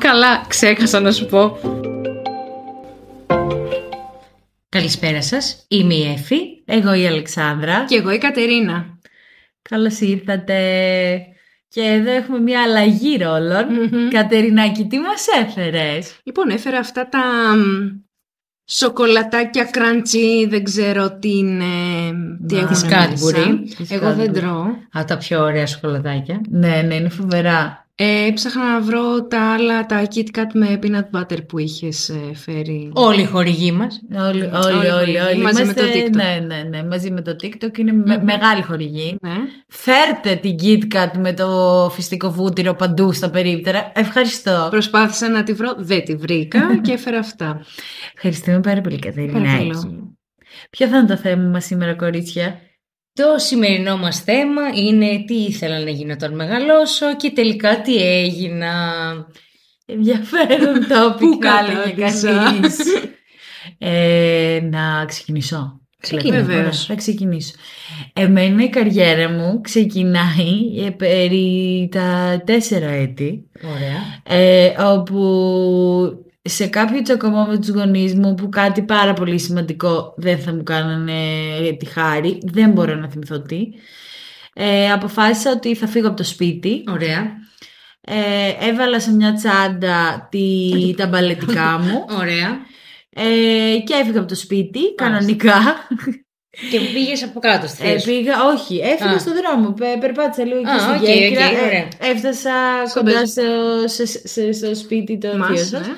καλά, ξέχασα να σου πω. Καλησπέρα σας, είμαι η Εφη. Εγώ η Αλεξάνδρα. Και εγώ η Κατερίνα. Καλώς ήρθατε. Και εδώ έχουμε μια αλλαγή ρόλων. Κατερινάκη, τι μας έφερες; Λοιπόν, έφερα αυτά τα μ, σοκολατάκια κράντσι, δεν ξέρω τι είναι, τι Μα, έχουν της μέσα. Cadbury. Της Εγώ δεν Cadbury. τρώω. Από τα πιο ωραία σοκολατάκια. Ναι, ναι, είναι φοβερά. Ε, έψαχνα να βρω τα άλλα, τα Kit Kat με peanut butter που είχες ε, φέρει. Όλοι οι χορηγοί μας. Όλοι, όλοι, Όλοι όλοι. χορηγοί, όλοι. μαζί με Είμαστε- το TikTok. Ναι, ναι, ναι, μαζί με το TikTok είναι με- μεγάλη χορηγή. Ναι. Φέρτε την KitKat με το φυστικό βούτυρο παντού στα περίπτερα. Ευχαριστώ. Προσπάθησα να τη βρω, δεν τη βρήκα και έφερα αυτά. Ευχαριστούμε πάρα πολύ, Κατερινάκη. Παρακαλώ. Ποιο θα είναι το θέμα μας σήμερα, κορίτσια; Το σημερινό μας θέμα είναι τι ήθελα να γίνω όταν μεγαλώσω και τελικά τι έγινα. Ενδιαφέρον το Πού θα έλεγε κατάντησα. κανείς. Ε, να ξεκινήσω. Ξεκινά. Ωραία, Βεβαίως. Θα ξεκινήσω. Εμένα η καριέρα μου ξεκινάει ε, περί τα τέσσερα έτη, Ωραία. ε, όπου σε κάποιο τσακωμό με τους γονείς μου που κάτι πάρα πολύ σημαντικό δεν θα μου κάνανε τη χάρη, δεν μπορώ να θυμηθώ τι, ε, αποφάσισα ότι θα φύγω από το σπίτι Ωραία. ε, έβαλα σε μια τσάντα τη, τα μπαλετικά μου Ωραία. ε, και έφυγα από το σπίτι κανονικά. Και πήγες από κάτω στη Ε, θέση σου. πήγα, όχι, έφυγα Α. στον δρόμο. Πε, περπάτησα λίγο εκεί Α, στην οκ, Κέρκυρα. οκ, Ε, ωραία. έφτασα Στον κοντά πεζ- στο, σε, σε- στο σπίτι των Μας, θείων ναι. σας.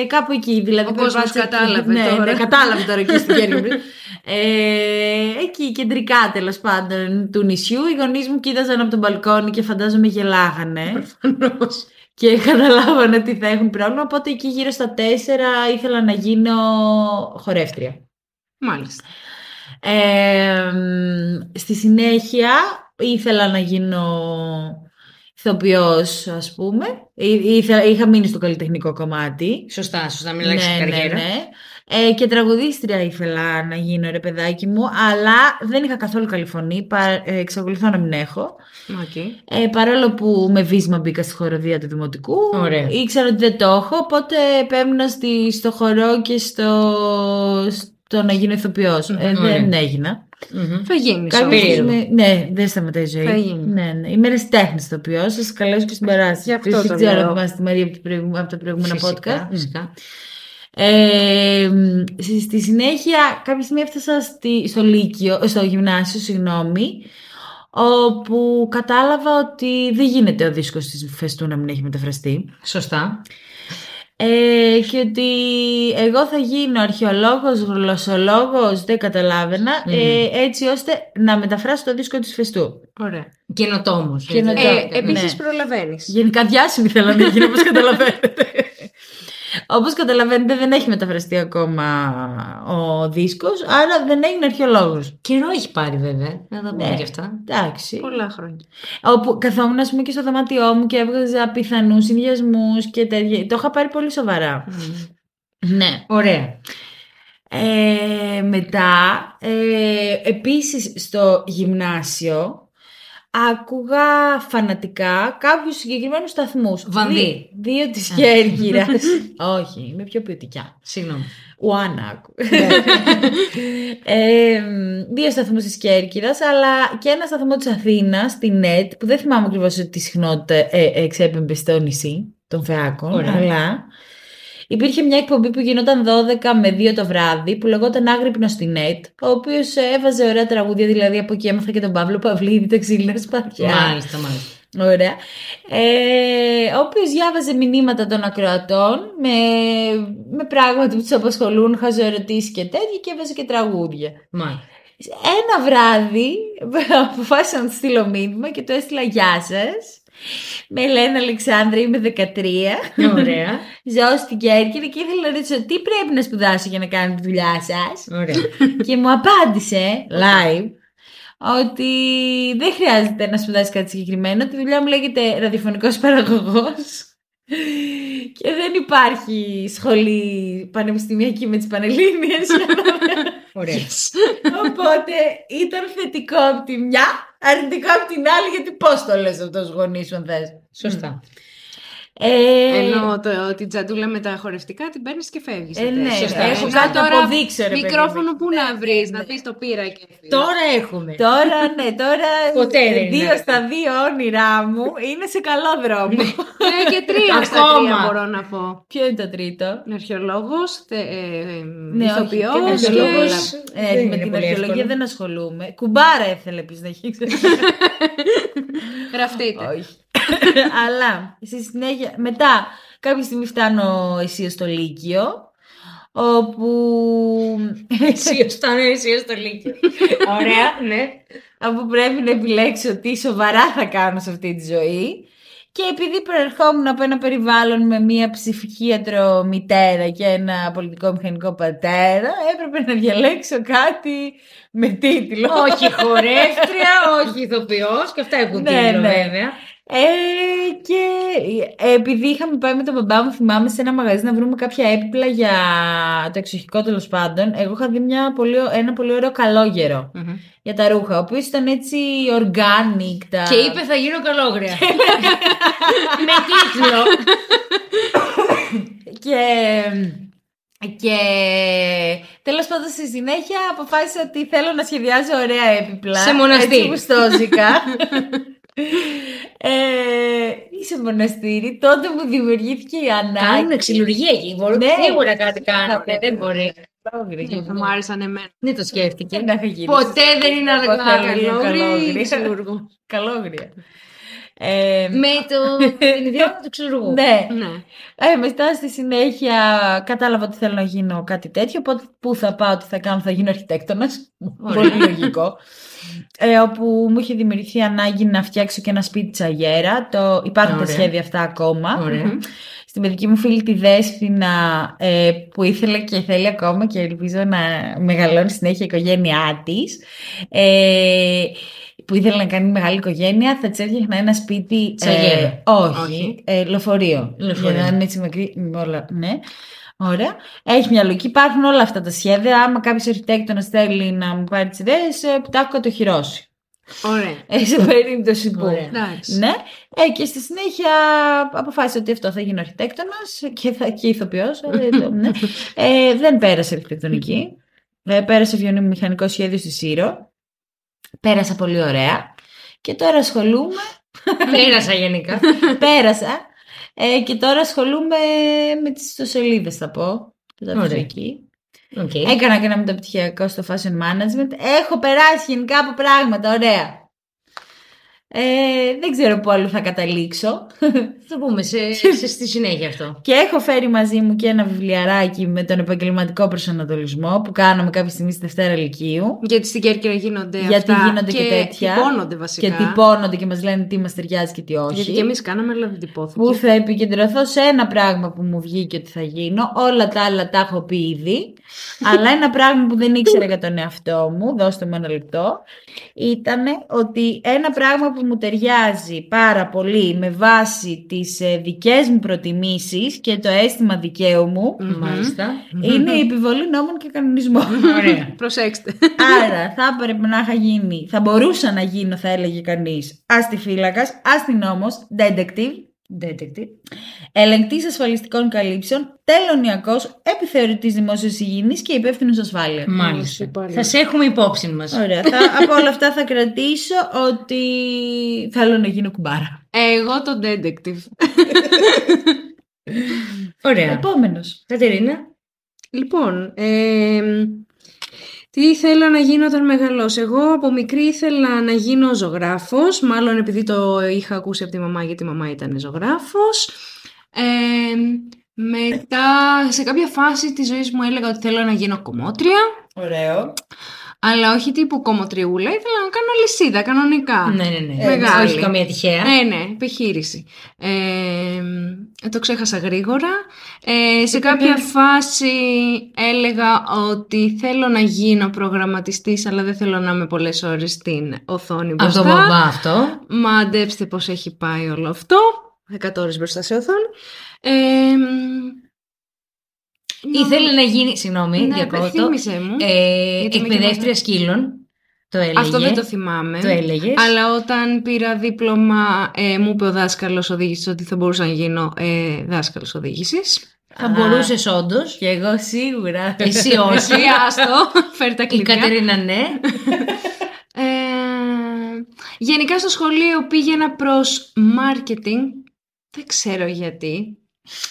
Ε, κάπου εκεί, δηλαδή. Ο κόσμος περπάτησα εκεί. κατάλαβε ναι, τώρα. Ναι, κατάλαβε τώρα εκεί στην Κέρκυρα. ε, εκεί, κεντρικά τέλος πάντων του νησιού. Οι γονείς μου κοίταζαν από τον μπαλκόνι και φαντάζομαι γελάγανε. Προφανώς. και καταλάβανε ότι θα έχουν πρόβλημα. Οπότε εκεί γύρω στα τέσσερα ήθελα να γίνω χορεύτρια. Μάλιστα. Ε, στη συνέχεια ήθελα να γίνω ηθοποιός ας πούμε. Ή- Ήθελα, είχα μείνει στο καλλιτεχνικό κομμάτι. Σωστά, σωστά, μην αλλάξεις ναι, καριέρα. ναι, ναι. Ε, και τραγουδίστρια ήθελα να γίνω ρε παιδάκι μου, αλλά δεν είχα καθόλου καλή φωνή, πα, ε, εξακολουθώ να μην έχω. Οκ. Ε, παρόλο που με βίσμα μπήκα στη χορωδία του Δημοτικού, Ωραία. ήξερα ότι δεν το έχω, οπότε επέμεινα στη, στο χορό και στο, στο να γίνω ηθοποιός. Ε, ωραία. δεν έγινα. Μμμ. Θα γίνεις Κάποια περίεργο. στιγμή- Ναι, δεν σταματάει η ζωή. Θα γίνεις. Ναι, ναι. Είμαι τέχνη ηθοποιός. Σας καλέσω και στην παράσταση. Γι' αυτό Δεν το ξέρω λέω. αν θυμάστε τη Μαρία από, το προηγου- από τα προηγούμενα Φυσικά, podcast. φυσικά. Ε, μ, στη, στη συνέχεια, κάποια στιγμή έφτασα στη, στο Λύκειο, στο γυμνάσιο, συγγνώμη, όπου κατάλαβα ότι δεν γίνεται ο δίσκος της Φεστού να μην έχει μεταφραστεί. Σωστά. Ε, και ότι εγώ θα γίνω αρχαιολόγος, γλωσσολόγος, δεν καταλάβαινα, ε, έτσι ώστε να μεταφράσω το δίσκο της Φεστού. Ωραία. Καινοτόμος. Καινοτόμος. έτσι. Ε, επίσης ναι. προλαβαίνεις. Γενικά διάσημη θέλω να γίνω, όπως καταλαβαίνετε. όπως καταλαβαίνετε δεν έχει μεταφραστεί ακόμα ο δίσκος, άρα δεν έγινε αρχαιολόγος. Καιρό έχει πάρει βέβαια. Να τα πούμε Ναι. και αυτά. Εντάξει. Πολλά χρόνια. Όπου καθόμουν ας πούμε και στο δωμάτιό μου και έβγαζα πιθανούς συνδυασμούς και τέτοια. Το είχα πάρει πολύ σοβαρά. Ναι. Ωραία. Ε, μετά, ε, επίσης στο γυμνάσιο, άκουγα φανατικά κάποιους συγκεκριμένους σταθμούς. Βανδύ. Δύο, δύο της Κέρκυρας. Όχι, είμαι πιο ποιοτικιά. Συγγνώμη. Ουάνα άκου. ε, δύο σταθμούς της Κέρκυρας, αλλά και ένα σταθμό της Αθήνας, την ΝΕΤ, που δεν θυμάμαι ακριβώς τι συχνότητα ε, εξέπεμπε στο νησί των Φεάκων, Ωραία. αλλά υπήρχε μια εκπομπή που γινόταν 12 με 2 το βράδυ, που λεγόταν Άγρυπνος στη ΝΕΤ, ο οποίος ε, έβαζε ωραία τραγούδια, δηλαδή από εκεί έμαθα και τον Παύλο Παυλίδη, τα ξύλινα σπαθιά. Μάλιστα, μάλιστα. Ωραία. Ε, ο οποίος διάβαζε μηνύματα των ακροατών με, με πράγματα που τους απασχολούν, χαζοερωτήσει και τέτοια και έβαζε και τραγούδια. Μάλιστα. Ένα βράδυ αποφάσισα να του στείλω μήνυμα και το έστειλα Γεια σας. Με λένε Αλεξάνδρα, είμαι 13. Ωραία. Ζω στην Κέρκυρα και ήθελα να ρωτήσω τι πρέπει να σπουδάσω για να κάνω τη δουλειά σας; Ωραία. και μου απάντησε live ότι δεν χρειάζεται να σπουδάσεις κάτι συγκεκριμένο. Τη δουλειά μου λέγεται ραδιοφωνικός παραγωγός και δεν υπάρχει σχολή πανεπιστημιακή με τις Πανελλήνιες. Ωραία. Οπότε ήταν θετικό από τη μια, αρνητικό από την άλλη, γιατί πώς το λες αυτός στους γονείς σου αν θες. Σωστά. Ε, Ενώ το, την τζαντούλα με τα χορευτικά την παίρνεις και φεύγεις. Ε, ναι, σωστά. έχω Ενώ κάτι να τώρα αποδείξω, ρε παιδί Μικρόφωνο μου. που να βρεις, να πεις το πήρα και έφυγα. Τώρα έχουμε. Τώρα, ναι, τώρα Ποτέ δεν είναι. δύο στα δύο όνειρά μου είναι σε καλό δρόμο. Ναι, και τρία στα Ακόμα. τρία μπορώ να πω. Ποιο είναι το τρίτο; Αρχαιολόγος, ε, Ναι, όχι, ηθοποιός και με δεν και- θέλω και- πολλά. δεν Ε, είναι με την πολύ αρχαιολογία εύκολο. δεν ασχολούμαι. Κουμπάρα ήθελε επίσης να έχει Γραφτείτε. Όχι. Αλλά στη συνέχεια, μετά κάποια στιγμή φτάνω εσύ στο Λύκειο, όπου, Εσύ φτάνω εσύ στο Λύκειο. Ωραία, ναι. όπου πρέπει να επιλέξω τι σοβαρά θα κάνω σε αυτή τη ζωή. Και επειδή προερχόμουν από ένα περιβάλλον με μία ψυχίατρο μητέρα και ένα πολιτικό μηχανικό πατέρα, έπρεπε να διαλέξω κάτι με τίτλο. όχι χορεύτρια, όχι ηθοποιός και αυτά έχουν Ναι, τίτλο ναι. βέβαια. Ε, και ε, επειδή είχαμε πάει με τον μπαμπά μου, θυμάμαι σε ένα μαγαζί να βρούμε κάποια έπιπλα για το εξοχικό τέλος πάντων. Εγώ είχα δει μια πολύ, ένα πολύ ωραίο καλόγερο Μμμ. για τα ρούχα, ο οποίος ήταν έτσι organic. Τα... Και είπε θα γίνω καλόγρια. Με τίτλο. Και, και τέλος πάντων στη συνέχεια αποφάσισα ότι θέλω να σχεδιάζω ωραία έπιπλα. Σε μοναστήρι. Έτσι γουστόζικα. ε, ή σε μοναστήρι. Τότε μου δημιουργήθηκε η ανάγκη. Κάνουν ξυλουργία εκεί. Μπορούν Ναι. σίγουρα κάτι κάνουν. Θα Δεν μπορεί. Ε, Θα μου άρεσαν εμένα. Δεν το σκέφτηκε. Δεν έχω γυρίσει. Ποτέ δεν είναι Εγώ θέλω λίγο καλόγρι καλόγρια. ξυλουργό. Καλόγρια. Ε, Με το... την ιδιότητα του ξυλουργού. ναι. Ναι. Ε, μετά στη συνέχεια κατάλαβα ότι θέλω να γίνω κάτι τέτοιο. Οπότε πού θα πάω, τι θα κάνω, θα γίνω αρχιτέκτονας. Πολύ λογικό. Ε, όπου μου είχε δημιουργηθεί ανάγκη να φτιάξω και ένα σπίτι τσαγέρα. Το... Υπάρχουν τα Ωραία. σχέδια αυτά ακόμα. Ωραία. Στην παιδική μου φίλη τη Δέσποινα ε, που ήθελε και θέλει ακόμα και ελπίζω να μεγαλώνει συνέχεια η οικογένειά της ε, που ήθελε να κάνει μεγάλη οικογένεια θα της έφτιαχνα ένα σπίτι Τσαγέρα. ε, όχι, Όχι. Ε, λεωφορείο Λεωφορείο. για να είναι έτσι μικρή όλα, ναι Ωραία. Έχει μια λογική. Υπάρχουν όλα αυτά τα σχέδια. Άμα κάποιος αρχιτέκτονας θέλει να μου πάρει τις ιδέες, τα έχω κατοχυρώσει. Ωραία. Ε, σε περίπτωση που. Ωραία. Εντάξει. Ναι, ε, και στη συνέχεια αποφάσισα ότι αυτό θα γίνω αρχιτέκτονας και, θα, και ηθοποιός. ε, το- ναι. ε, δεν πέρασε αρχιτεκτονική. Ε, πέρασε βιομηχανικό σχέδιο στη Σύρο. Πέρασα πολύ ωραία. Και τώρα ασχολούμαι. Πέρασα γενικά. πέρασα. Ε, και τώρα ασχολούμαι με τις ιστοσελίδες θα πω. Και τα Ωραία. βρίσκω εκεί. Οκ. Έκανα και ένα μεταπτυχιακό στο fashion management. Έχω περάσει γενικά από πράγματα, ωραία. Ε, δεν ξέρω πού άλλο θα καταλήξω. Θα το πούμε σε, σε- στη συνέχεια αυτό. Και έχω φέρει μαζί μου και ένα βιβλιαράκι με τον επαγγελματικό προσανατολισμό που κάναμε κάποια στιγμή στη Δευτέρα Λυκείου. Γιατί στην Κέρκυρα γίνονται Γιατί αυτά γίνονται και τέτοια. τυπώνονται βασικά. Και τυπώνονται και μας λένε τι μας ταιριάζει και τι όχι. Γιατί και εμείς κάναμε, αλλά δεν τυπώθηκε. Που θα επικεντρωθώ σε ένα πράγμα που μου βγήκε ότι θα γίνω. Όλα τα άλλα τα έχω πει ήδη. αλλά ένα πράγμα που δεν ήξερα για τον εαυτό μου, δώστε μου ένα λεπτό, ήταν ότι ένα πράγμα που μου ταιριάζει πάρα πολύ με βάση τις ε, δικές μου προτιμήσεις και το αίσθημα δικαίου μου, Μάλιστα. είναι η επιβολή νόμων και κανονισμών. Ωραία. Προσέξτε. Άρα θα έπρεπε να είχα γίνει, θα μπορούσα να γίνω, θα έλεγε κανείς, αστιφύλακας, αστυνόμος, detective, Detective. ελεγκτής ασφαλιστικών καλύψεων, τελωνιακός, επιθεωρητής δημόσιας υγιεινής και υπεύθυνος ασφάλειας. Μάλιστα. Σου πάλι. Θα σε έχουμε υπόψη μας. Ωραία. Θα, από όλα αυτά θα κρατήσω ότι θέλω να γίνω κουμπάρα. Εγώ το detective. Ωραία. Επόμενος. Κατερίνα. Λοιπόν, εμ, τι ήθελα να γίνω όταν μεγαλώσω. Εγώ από μικρή ήθελα να γίνω ζωγράφος, μάλλον επειδή το είχα ακούσει από τη μαμά, γιατί η μαμά ήταν ζωγράφος. Εμ, μετά, σε κάποια φάση της ζωής μου έλεγα ότι θέλω να γίνω κομμότρια, Ωραίο. Αλλά όχι τύπου κομμωτριούλα, ήθελα να κάνω λυσίδα κανονικά. Ναι, ναι, ναι. Μεγάλη. Όχι καμία τυχαία. Ναι, ναι, επιχείρηση. Ε, ε, το ξέχασα γρήγορα. Ε, σε κάποια φάση έλεγα ότι θέλω να γίνω προγραμματιστής, αλλά δεν θέλω να είμαι πολλές ώρες στην οθόνη Από μπροστά. το μπαμπά αυτό. Μαντέψτε πώς έχει πάει όλο αυτό. 100 ώρες μπροστά σε οθόνη. Ε, Ήθελε να γίνει. Συγγνώμη, Ναι, διακόπτω. θύμισε μου. Ε, Γιατί με εκπαιδεύτρια σκύλων. Το έλεγε. Αυτό δεν το θυμάμαι. Το έλεγες. Αλλά όταν πήρα δίπλωμα, ε, μου είπε ο δάσκαλος οδήγησης ότι θα μπορούσα να γίνω ε, δάσκαλος οδήγησης. Θα Α. μπορούσε όντως. Και εγώ σίγουρα. Εσύ όχι. άστο, φέρει τα Η κλειδιά. Κατερίνα ναι. Ε, γενικά στο σχολείο πήγαινα προς marketing. Δεν ξέρω γιατί.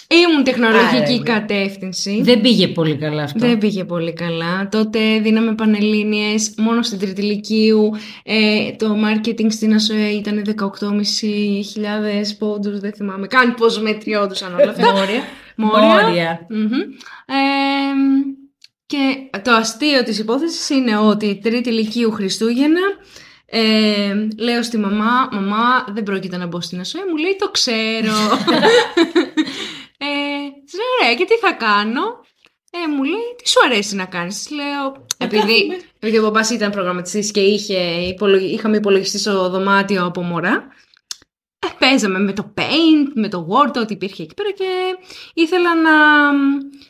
Ήμουν τεχνολογική Άρα, κατεύθυνση. Δεν πήγε πολύ καλά αυτό. Δεν πήγε πολύ καλά. Τότε δίναμε πανελλήνιες μόνο στην τρίτη λυκείου. Ε, το marketing στην ΑΣΟΕ ήταν 18.500 πόντους, δεν θυμάμαι καν πώς μετριόντουσαν όλα αυτά. Μόρια. Μόρια. Μόρια. Μμμ. Ε, και το αστείο της υπόθεσης είναι ότι τρίτη λυκείου Χριστούγεννα ε, λέω στη μαμά, μαμά δεν πρόκειται να μπω στην ΑΣΟΕ, μου λέει το ξέρω. ε, της λέω ωραία και τι θα κάνω; Ε, μου λέει τι σου αρέσει να κάνεις; Της λέω επειδή, επειδή ο παπάς ήταν προγραμματιστής και είχε, υπολογι- είχαμε υπολογιστή στο δωμάτιο από μωρά. Ε, παίζαμε με το Paint, με το Word, ό,τι υπήρχε εκεί πέρα και ήθελα να μ,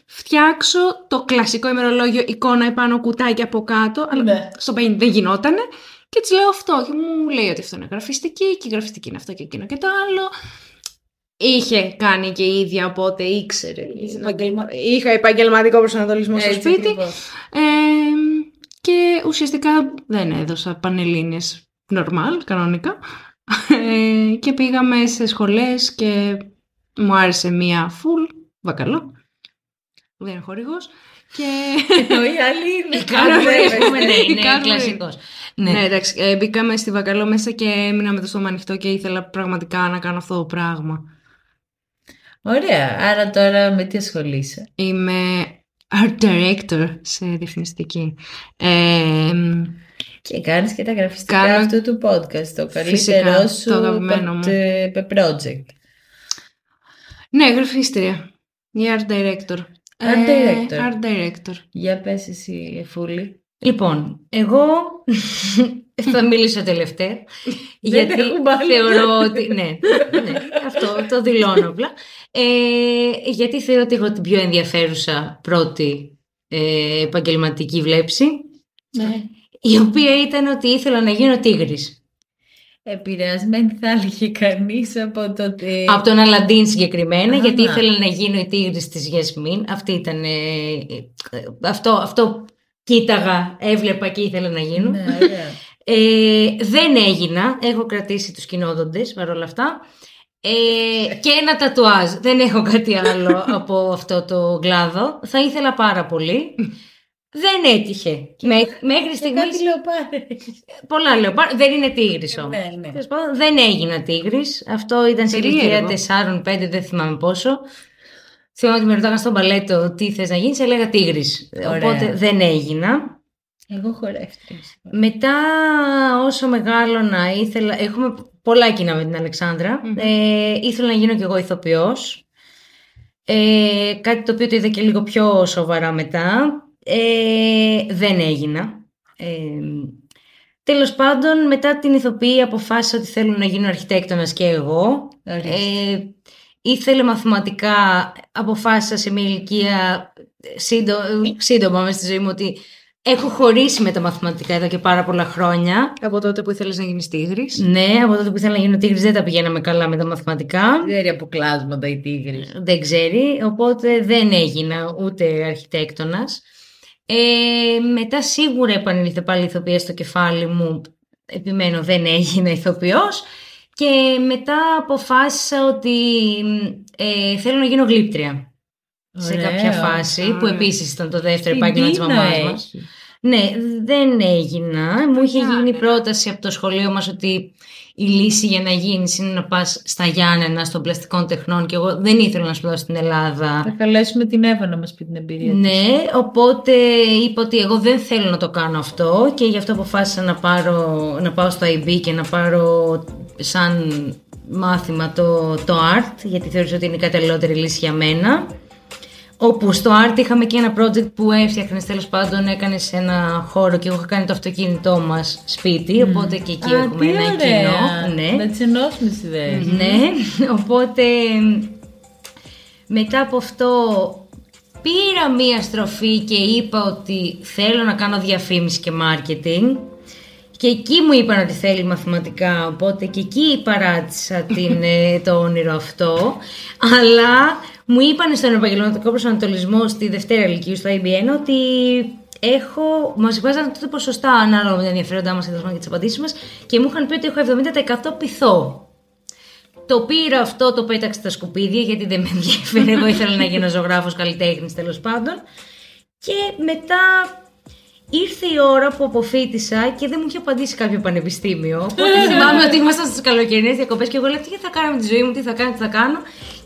φτιάξω το κλασικό ημερολόγιο εικόνα επάνω κουτάκι από κάτω, αλλά Ναι. στο Paint δεν γινότανε. Και της λέω αυτό και μου λέει ότι αυτό είναι γραφιστική και η γραφιστική είναι αυτό και εκείνο και το άλλο. Είχε κάνει και η ίδια, οπότε ήξερε. Είχα επαγγελματικό προσανατολισμό στο Έτσι σπίτι. ακριβώς. Ε, και ουσιαστικά δεν έδωσα πανελλήνιες normal, κανονικά. Ε, και πήγαμε σε σχολές και μου άρεσε μία full, βακαλό. Δεν είναι χορηγός. Και... Ενώ η άλλη είναι. Κάρβο, ας πούμε, ναι, Η είναι Κάρβο κλασικός. Ναι, Ναι. εντάξει, ε, μπήκαμε στη βακαλό μέσα και έμεινα με το στόμα ανοιχτό και ήθελα πραγματικά να κάνω αυτό το πράγμα. Ωραία. Άρα τώρα με τι ασχολείσαι; Είμαι art director σε διαφημιστική. Ε, Και κάνεις και τα γραφιστικά Κάνω- αυτού του podcast. Το Φυσικά, καλύτερό το σου αγαπημένο μου. πε- πε- project. ναι, γραφίστρια. Η art director. Art director. Ε, art director. Για πες εσύ, Εφούλη. Λοιπόν, εγώ θα μιλήσω τελευταία. γιατί έχουμε άλλη. θεωρώ ότι. Ναι, ναι, αυτό το δηλώνω απλά. Ε, γιατί θεωρώ ότι έχω την πιο ενδιαφέρουσα πρώτη ε, επαγγελματική βλέψη, Ναι. η οποία ήταν ότι ήθελα να γίνω τίγρης. Επηρεασμένη θα έλεγε κανείς από το ότι... Από τον Αλαντίν συγκεκριμένα, Α. γιατί ήθελα να γίνω η τίγρης της Γιασμίν. Αυτή ήταν. ε, ε, αυτό, αυτό κοίταγα, έβλεπα και ήθελα να γίνω. Ναι, ωραία. Ε, δεν έγινα. Έχω κρατήσει τους κοινόδοντες παρόλα αυτά. Ε, και ένα τατουάζ. Δεν έχω κάτι άλλο από αυτό το κλάδο. Θα ήθελα πάρα πολύ. Δεν έτυχε. Μέ- μέχρι Και στιγμής... κάτι λεοπάρες. Πολλά λέω. Πα- Δεν είναι τίγρης όμως. Ναι, ναι. Τέλος πάντων, δεν έγινα τίγρης. Αυτό ήταν σε ηλικία Περίεργο. 4-5, δεν θυμάμαι πόσο. Θυμάμαι ότι με ρωτάγαν στον παλέτο τι θες να γίνεις, έλεγα τίγρης. Ωραία. Οπότε δεν έγινα. Εγώ χορεύτηκα. Μετά όσο μεγάλωνα ήθελα, έχουμε πολλά κοινά με την αλεξανδρα Μμμ. ε, ήθελα να γίνω κι εγώ ηθοποιός. Ε, κάτι το οποίο το είδα και λίγο πιο σοβαρά μετά. Ε, δεν έγινα. Ε, τέλος πάντων, μετά την ηθοποιή αποφάσισα ότι θέλω να γίνω αρχιτέκτονας και εγώ. Ορίστε. Ε, ήθελε μαθηματικά, αποφάσισα σε μια ηλικία σύντο- σύντομα μέσα στη ζωή μου ότι έχω χωρίσει με τα μαθηματικά εδώ και πάρα πολλά χρόνια. Από τότε που ήθελες να γίνεις τίγρης. Ναι, από τότε που ήθελα να γίνω τίγρης δεν τα πηγαίναμε καλά με τα μαθηματικά. Δεν ξέρει από κλάσματα η τίγρη. Δεν ξέρει, οπότε δεν έγινα ούτε αρχιτέκτονας. Ε, μετά σίγουρα επανήλθε πάλι η ηθοποιία στο κεφάλι μου. Επιμένω δεν έγινα ηθοποιός. Και μετά αποφάσισα ότι ε, θέλω να γίνω γλύπτρια. Σε Ωραία. κάποια φάση, που Ωραία. επίσης ήταν το δεύτερο Τι επάγγελμα της πείνα μαμάς μας. έχει. Ναι, δεν έγινα. Μου είχε Γιάννενα. γίνει πρόταση από το σχολείο μας ότι η λύση για να γίνεις είναι να πας στα Γιάννενα, των πλαστικών τεχνών και εγώ δεν ήθελα να σπουδάσω στην Ελλάδα. Θα καλέσουμε την Εύα να μας πει την εμπειρία της. Ναι, οπότε είπα ότι εγώ δεν θέλω να το κάνω αυτό και γι' αυτό αποφάσισα να, πάρω, να πάω στο IB και να πάρω σαν μάθημα το, το art γιατί θεωρούσα ότι είναι η καταλληλότερη λύση για μένα. Όπου στο art είχαμε και ένα project που έφτιαχνες τέλος πάντων, έκανες σε ένα χώρο και εγώ είχα κάνει το αυτοκίνητό μας σπίτι, οπότε και εκεί Α, έχουμε τι ένα ωραία. κοινό. Ναι. Να τις ενώσουμε τις ιδέες. Ναι, οπότε μετά από αυτό πήρα μία στροφή και είπα ότι θέλω να κάνω διαφήμιση και marketing Και εκεί μου είπαν ότι θέλει μαθηματικά, οπότε και εκεί παράτησα την, ε, το όνειρο αυτό. Αλλά μου είπαν στον επαγγελματικό προσανατολισμό στη Δευτέρα Λυκείου, στο IBN, ότι έχω, μας βάζαν τότε ποσοστά ανάλογα με τα ενδιαφέροντά μας και τις απαντήσεις μας και μου είχαν πει ότι έχω 70% πειθό. Το πήρα αυτό, το πέταξα στα σκουπίδια γιατί δεν με ενδιαφέρει. Εγώ ήθελα να γίνω ζωγράφος καλλιτέχνης τέλος πάντων. Και μετά ήρθε η ώρα που αποφύτησα και δεν μου είχε απαντήσει κάποιο πανεπιστήμιο. Οπότε θυμάμαι ότι ήμασταν στις καλοκαιρινές διακοπές και εγώ λέω τι θα κάνω με τη ζωή μου, τι θα κάνω, τι θα κάνω.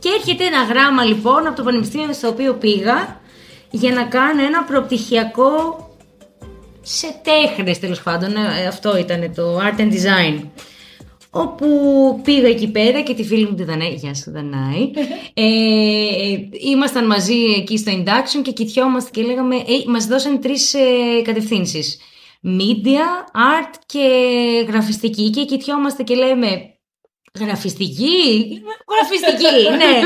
Και έρχεται ένα γράμμα λοιπόν από το πανεπιστήμιο στο οποίο πήγα για να κάνω ένα προπτυχιακό σε τέχνες τέλος πάντων, ε, αυτό ήταν το Art and Design. Όπου πήγα εκεί πέρα και τη φίλη μου τη Δανάη, γεια σου Δανάη, ε, ήμασταν μαζί εκεί στο induction και κοιτιόμαστε και λέγαμε, ε, μας δώσαν τρεις ε, κατευθύνσεις. Media, art και γραφιστική και κοιτιόμαστε και λέμε Γραφιστική. Γραφιστική, ναι.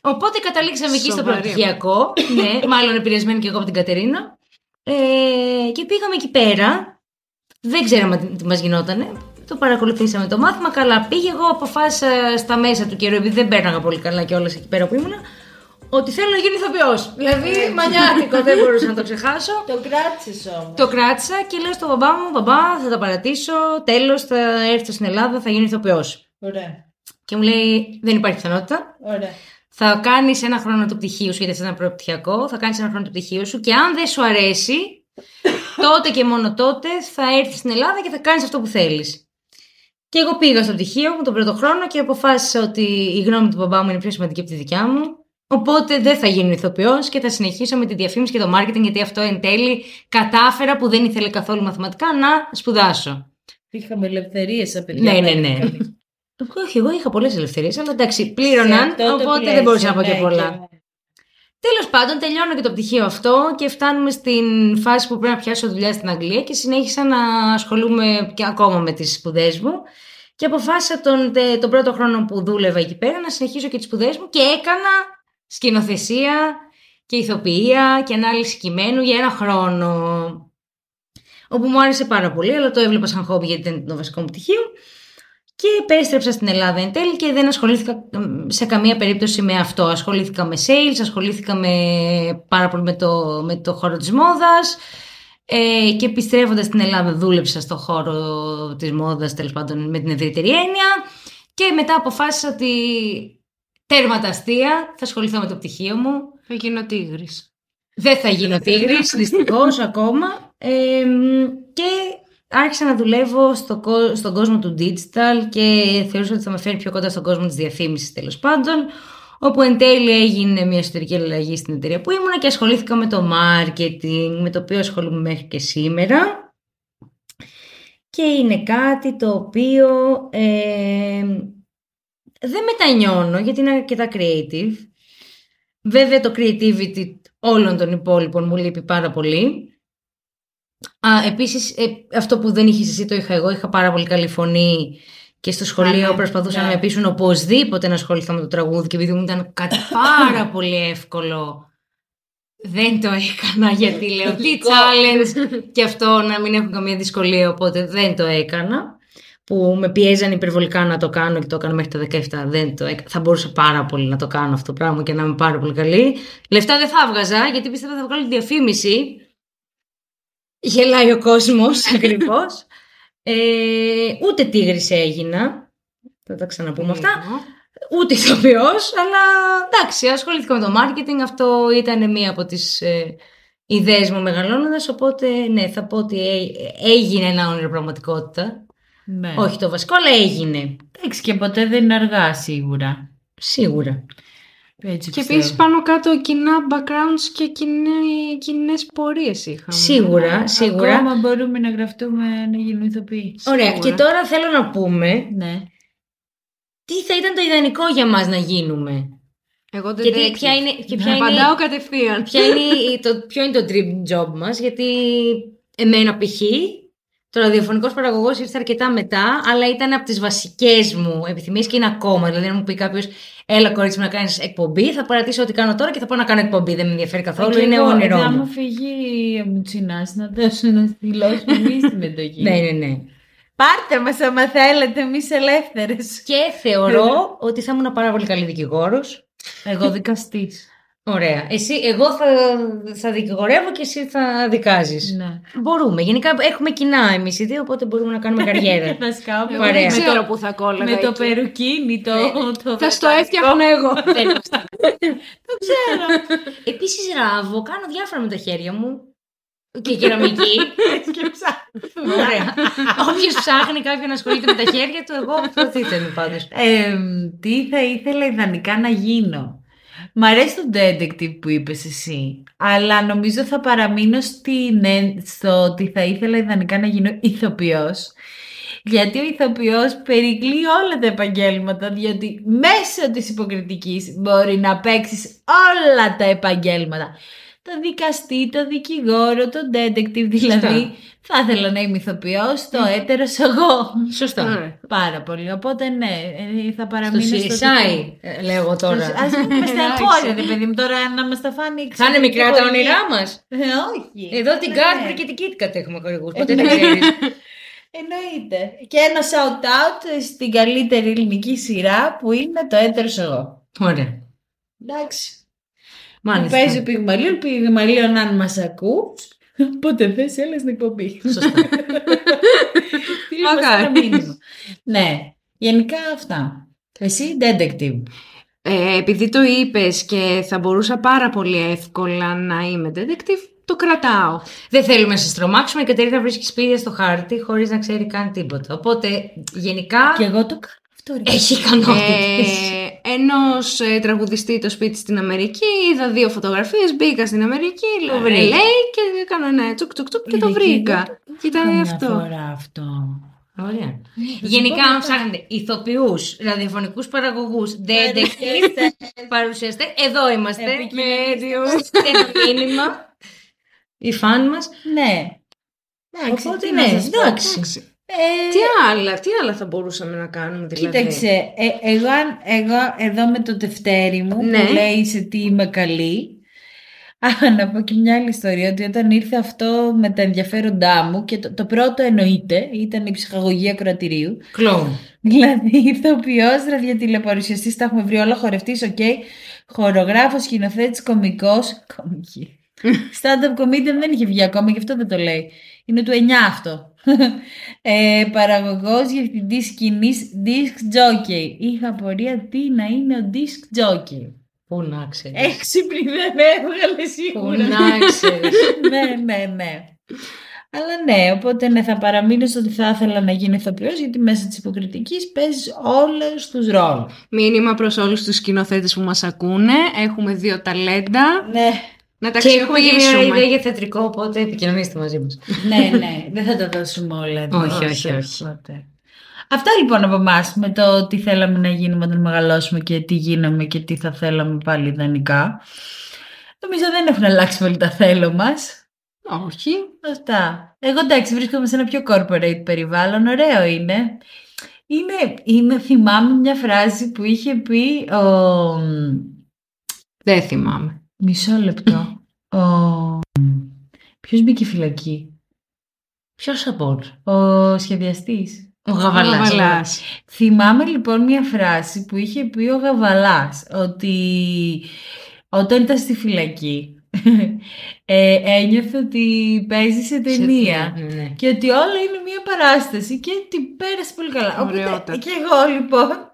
Οπότε καταλήξαμε εκεί στο πρωτοχειακό. ναι, μάλλον επηρεασμένη και εγώ από την Κατερίνα. Ε, και πήγαμε εκεί πέρα. Δεν ξέραμε τι μας γινότανε. Το παρακολουθήσαμε το μάθημα. Καλά πήγε. Εγώ αποφάσισα στα μέσα του καιρού, επειδή δεν πέρναγα πολύ καλά και όλα εκεί πέρα που ήμουνα, ότι θέλω να γίνω ηθοποιός. Δηλαδή, μανιάτικο, δεν μπορούσα να το ξεχάσω. Το κράτησες όμως. Το κράτησα και λέω στον μπαμπά μου: Μπαμπά, θα τα παρατήσω. Τέλος, θα έρθω στην Ελλάδα, θα γίνω ηθοποιός. Ωραία. Και μου λέει: Δεν υπάρχει πιθανότητα. Ωραία. Θα κάνεις ένα χρόνο του πτυχίου σου, γιατί αυτό ήταν προπτυχιακό. Θα κάνεις ένα χρόνο του πτυχίου σου και αν δεν σου αρέσει, τότε και μόνο τότε θα έρθεις στην Ελλάδα και θα κάνεις αυτό που θέλεις. Και εγώ πήγα στο πτυχίο μου τον πρώτο χρόνο και αποφάσισα ότι η γνώμη του μπαμπά μου είναι πιο σημαντική από τη δικιά μου. Οπότε δεν θα γίνω ηθοποιός και θα συνεχίσω με τη διαφήμιση και το marketing, γιατί αυτό εν τέλει κατάφερα που δεν ήθελε καθόλου μαθηματικά να σπουδάσω. Είχαμε ελευθερίες σαν παιδιά. Ναι, ναι, ναι. Όχι, εγώ είχα πολλές ελευθερίες, αλλά εντάξει, πλήρωναν, Σε αυτό το οπότε πλαίσιο, δεν μπορούσα να πω και ναι, πολλά. και- Τέλος πάντων, τελειώνω και το πτυχίο αυτό και φτάνουμε στην φάση που πρέπει να πιάσω δουλειά στην Αγγλία και συνέχισα να ασχολούμαι και ακόμα με τις σπουδές μου. Και αποφάσισα τον, τε- τον πρώτο χρόνο που δούλευα εκεί πέρα να συνεχίσω και τις σπουδές μου και έκανα σκηνοθεσία και ηθοποιία και ανάλυση κειμένου για ένα χρόνο. Όπου μου άρεσε πάρα πολύ, αλλά το έβλεπα σαν χόμπι γιατί δεν ήταν το βασικό μου πτυχίο. Και επέστρεψα στην Ελλάδα εν τέλει και δεν ασχολήθηκα μ, σε καμία περίπτωση με αυτό. Ασχολήθηκα με sales, ασχολήθηκα με, πάρα πολύ με το, με το χώρο της μόδας ε, και επιστρέφοντας στην Ελλάδα δούλεψα στο χώρο της μόδας τέλος πάντων με την ευρύτερη έννοια και μετά αποφάσισα ότι τέρμα τα αστεία, θα ασχοληθώ με το πτυχίο μου Θα γίνω τίγρης. δεν θα γίνω τίγρης, δυστυχώς ακόμα. Ε, και άρχισα να δουλεύω στο, κο- στον κόσμο του digital και θεωρούσα ότι θα με φέρει πιο κοντά στον κόσμο της διαφήμισης τέλος πάντων. Όπου εν τέλει έγινε μια εσωτερική αλλαγή στην εταιρεία που ήμουνα και ασχολήθηκα με το marketing, με το οποίο ασχολούμαι μέχρι και σήμερα. Και είναι κάτι το οποίο ε, δεν μετανιώνω γιατί είναι αρκετά creative. Βέβαια το creativity όλων των υπόλοιπων μου λείπει πάρα πολύ. Α, επίσης ε, αυτό που δεν είχες εσύ το είχα εγώ, είχα πάρα πολύ καλή φωνή και στο σχολείο Α, ναι, προσπαθούσαν ναι. να με πείσουν οπωσδήποτε να ασχοληθώ με το τραγούδι και επειδή μου ήταν κάτι πάρα πολύ εύκολο δεν το έκανα γιατί λέω τι challenge. Και αυτό να μην έχω καμία δυσκολία οπότε δεν το έκανα που με πιέζαν υπερβολικά να το κάνω και το έκανα μέχρι τα 17 δεν το έκανα. θα μπορούσα πάρα πολύ να το κάνω αυτό το πράγμα και να είμαι πάρα πολύ καλή. Λεφτά δεν θα έβγαζα γιατί πίστευα θα βγάλω τη διαφήμιση γελάει ο κόσμος ακριβώς ε, ούτε τίγρης έγινα θα τα ξαναπούμε αυτά ούτε ηθοποιός, αλλά εντάξει, ασχολήθηκα με το marketing, αυτό ήταν μία από τις ε, ιδέες μου μεγαλώνοντας, οπότε ναι, θα πω ότι έ- έγινε ένα όνειρο πραγματικότητα. Ναι. Όχι το βασικό, αλλά έγινε. Εντάξει, και ποτέ δεν είναι αργά σίγουρα. Σίγουρα. Έτσι Και πιστεύω. επίσης πάνω κάτω κοινά backgrounds και κοινέ πορείες είχαμε. Σίγουρα, σίγουρα. Ακόμα μπορούμε να γραφτούμε να γίνουμε ηθοποιοί. Ωραία, Σίγουρα. και τώρα θέλω να πούμε Ναι. τι θα ήταν το ιδανικό για μας να γίνουμε. Εγώ δεν Γιατί detective. ποια είναι, και ποια είναι, Απαντάω κατευθείαν. ποια είναι η- το, ποιο είναι το dream job μας, γιατί εμένα π.χ. Το ραδιοφωνικός παραγωγός ήρθε αρκετά μετά, αλλά ήταν από τις βασικές μου επιθυμίες και είναι ακόμα. Δηλαδή, αν μου πει κάποιος, Έλα, κορίτσι μου, να κάνεις εκπομπή, θα παρατήσω ό,τι κάνω τώρα και θα πάω να κάνω εκπομπή. Δεν με ενδιαφέρει καθόλου, Και είναι εγώ, όνειρό Θα μου. μου φυγεί ο Μουτσινάς να δώσω να δηλώσω εμείς συμμετοχή. Ναι, ναι, ναι. Πάρτε μας άμα θέλετε, εμείς ελεύθερες. Και θεωρώ ότι θα ήμουν πάρα πολύ καλή δικηγόρος. Εγώ δικαστής. Ωραία. Εσύ, εγώ θα, θα δικηγορεύω και εσύ θα δικάζεις. ναι. Μπορούμε. Γενικά έχουμε κοινά εμείς οι δύο, οπότε μπορούμε να κάνουμε καριέρα. Θα σκάω Εγώ Παρέα. δεν Με ξέρω που θα κόλλαγα με το εκεί. περουκίνι, το, το Θα στο έφτιαχνα εγώ. Το ξέρω. Επίσης ράβω, κάνω διάφορα με τα χέρια μου. Και κεραμική. και ψάχνω. Ωραία. Όποιος ψάχνει κάποιον να ασχολείται με τα χέρια του, εγώ προωθείτε με πάντως. Ε, τι θα ήθελα ιδανικά να γίνω; Μ' αρέσει το detective που είπες εσύ, αλλά νομίζω θα παραμείνω στην, ε, στο ότι θα ήθελα ιδανικά να γίνω ηθοποιός. Γιατί ο ηθοποιός περικλεί όλα τα επαγγέλματα, διότι μέσω της υποκριτικής μπορεί να παίξεις όλα τα επαγγέλματα. Το δικαστή, το δικηγόρο, το detective, δηλαδή θα ήθελα να είμαι ηθοποιός, το έτερος εγώ. Σωστά. Ωραία. Πάρα πολύ. Οπότε ναι, ε, θα Στο παραμείνω στο. CSI, ε, λέω εγώ τώρα. Α μην στα εγχώρια, ρε παιδί μου, τώρα να μας τα φάνει. Θα είναι μικρά τα όνειρά μας. Ε, όχι. Εδώ την Ναι, Κάτμπρι ναι. και την KitKat έχουμε χορηγούς. Ποτέ δεν ξέρει. Εννοείται. Και ένα shout out στην καλύτερη ελληνική σειρά που είναι το έτερος εγώ. Ωραία. Εντάξει. Που Μάλιστα. παίζει ο Πυγμαλίων, Πυγμαλίων αν μας ακούς. Πότε θες, έλα στην εκπομπή. Σωστά. Στείλε μας Μακάρι. ένα μήνυμα. Ναι, γενικά αυτά. Εσύ, detective. Ε, επειδή το είπες και θα μπορούσα πάρα πολύ εύκολα να είμαι detective, το κρατάω. Δεν θέλουμε να σε τρομάξουμε. Η Κατερίνα βρίσκεις σπίτια στο χάρτη χωρίς να ξέρει καν τίποτα. Οπότε γενικά Και εγώ το κάνω αυτό. ρε. έχει ικανότητε. Ε, ενός ε, τραγουδιστή το σπίτι στην Αμερική, είδα δύο φωτογραφίες, μπήκα στην Αμερική, λέω βρήκα. LA και έκανα ένα τσουκ τσουκ τσουκ και το Εκεί βρήκα. δεν Και ήταν Καμιά αυτό. φορά αυτό. Ωραία. Γενικά, αν ψάχνετε ηθοποιούς, ραδιοφωνικούς παραγωγούς, detectives, παρουσιαστές, εδώ είμαστε. Επικοινωνήστε Με ένα μήνυμα. Οι φαν μας. Ναι. Εντάξει, Οπότε τι ναι, να σας πω. εντάξει. Ε, Τι άλλα, τι άλλα θα μπορούσαμε να κάνουμε δηλαδή; Κοίταξε, ε, εγώ, αν- εγώ εδώ με το τευτέρι μου Ναι. που λέει σε τι είμαι καλή. Α, να πω και μια άλλη ιστορία ότι όταν ήρθε αυτό με τα ενδιαφέροντά μου και το, το πρώτο εννοείται ήταν η ψυχαγωγία ακροατηρίου. Κλόουν. Δηλαδή ηθοποιός, ραδιοτηλεπαρουσιαστής, τα έχουμε βρει όλα, χορευτής, οκ, χορογράφος, σκηνοθέτης, κωμικός, κωμική. Stand-up comedian δεν είχε βγει ακόμα, γι' αυτό δεν το λέει. Είναι του 9 αυτό. ε, παραγωγός, διευθυντής σκηνής, disc jockey. Είχα απορία τι να είναι ο disc jockey. Πού να ξέρει. Έξυπνη δεν έβγαλε Πού σίγουρα. να ξέρει. ναι, ναι, ναι. Αλλά ναι, οπότε ναι, θα παραμείνω στο ότι θα ήθελα να γίνω ηθοποιός γιατί μέσα της υποκριτικής παίζεις όλους τους ρόλους. Μήνυμα προς όλους τους σκηνοθέτες που μας ακούνε. Έχουμε δύο ταλέντα. Ναι, Να τα Και έχουμε και μια αξιοποιήσουμε. ιδέα για θεατρικό, οπότε επικοινωνήστε μαζί μας. ναι, ναι. Δεν θα τα δώσουμε όλα εδώ. Όχι, όχι, όχι. Οπότε. Αυτά λοιπόν από εμάς με το τι θέλαμε να γίνουμε όταν μεγαλώσουμε και τι γίναμε και τι θα θέλαμε πάλι ιδανικά. Νομίζω δεν έχουν αλλάξει πολύ τα θέλω μας. Όχι. Αυτά. Εγώ εντάξει βρίσκομαι σε ένα πιο corporate περιβάλλον, ωραίο είναι. Είναι, είναι θυμάμαι μια φράση που είχε πει ο... Δεν θυμάμαι. Μισό λεπτό. Ο... Ποιος μπήκε φυλακή; Ποιος από όλου. Ο σχεδιαστής. Ο Γαβαλάς. Γαβαλάς. Θυμάμαι λοιπόν μια φράση που είχε πει ο Γαβαλάς ότι όταν ήταν στη φυλακή ε, ένιωθε ότι παίζει σε ταινία Ναι, ναι. και ότι όλα είναι μια παράσταση και την πέρασε πολύ καλά. Οπότε Ωραιότατα. και εγώ λοιπόν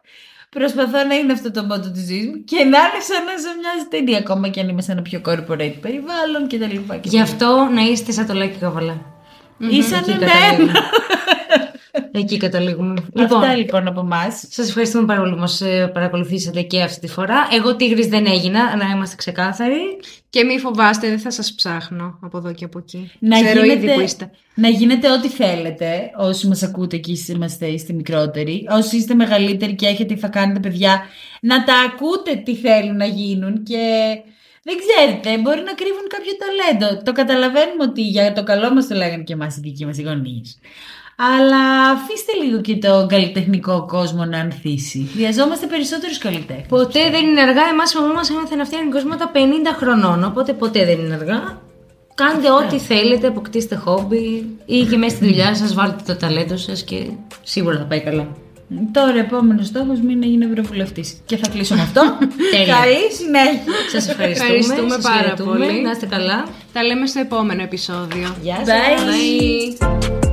προσπαθώ να είναι αυτό το μότο της ζωής μου και να είναι σαν να ζω μια ταινία ακόμα και αν είμαι σε ένα πιο corporate περιβάλλον και τα λοιπά. και τα Γι' λοιπά. αυτό να είστε σαν το Λάκη Καβαλά. Ήσαν Εκεί εμένα. καταλήγουμε. Εκεί καταλήγουμε. Λοιπόν, Αυτά λοιπόν από εμάς. Σας ευχαριστούμε πάρα πολύ που μας παρακολουθήσατε και αυτή τη φορά. Εγώ τίγρης δεν έγινα, να είμαστε ξεκάθαροι. Και μη φοβάστε, δεν θα σας ψάχνω από εδώ και από εκεί. Να Ξέρω γίνετε, ήδη που είστε. να γίνετε ό,τι θέλετε όσοι μας ακούτε και είμαστε είστε μικρότεροι. Όσοι είστε μεγαλύτεροι και έχετε ή θα κάνετε παιδιά, να τα ακούτε τι θέλουν να γίνουν και δεν ξέρετε, μπορεί να κρύβουν κάποιο ταλέντο. Το καταλαβαίνουμε ότι για το καλό μας το λέγανε και εμάς οι δικοί μας οι γονείς. Αλλά αφήστε λίγο και τον καλλιτεχνικό κόσμο να ανθίσει. Χρειαζόμαστε περισσότερους καλλιτέχνες. Ποτέ δεν είναι αργά. Εμάς η μαμά μα έμαθε να φτιάχνει κοσμάτα 50 χρονών. Οπότε ποτέ δεν είναι αργά. κάντε ό,τι θέλετε, αποκτήστε χόμπι ή και μέσα στη δουλειά σας βάλτε το ταλέντο σας και σίγουρα θα πάει καλά. Τώρα, επόμενος στόχος μην να γίνει ευρωβουλευτής. Και θα κλείσω με αυτό. Τέλεια. Καλή συνέχεια. Σας ευχαριστούμε, Ευχαριστούμε σας πάρα χαιρετούμε. πολύ. Να είστε καλά. Τα λέμε στο επόμενο επεισόδιο. Γεια σας. Bye. Bye.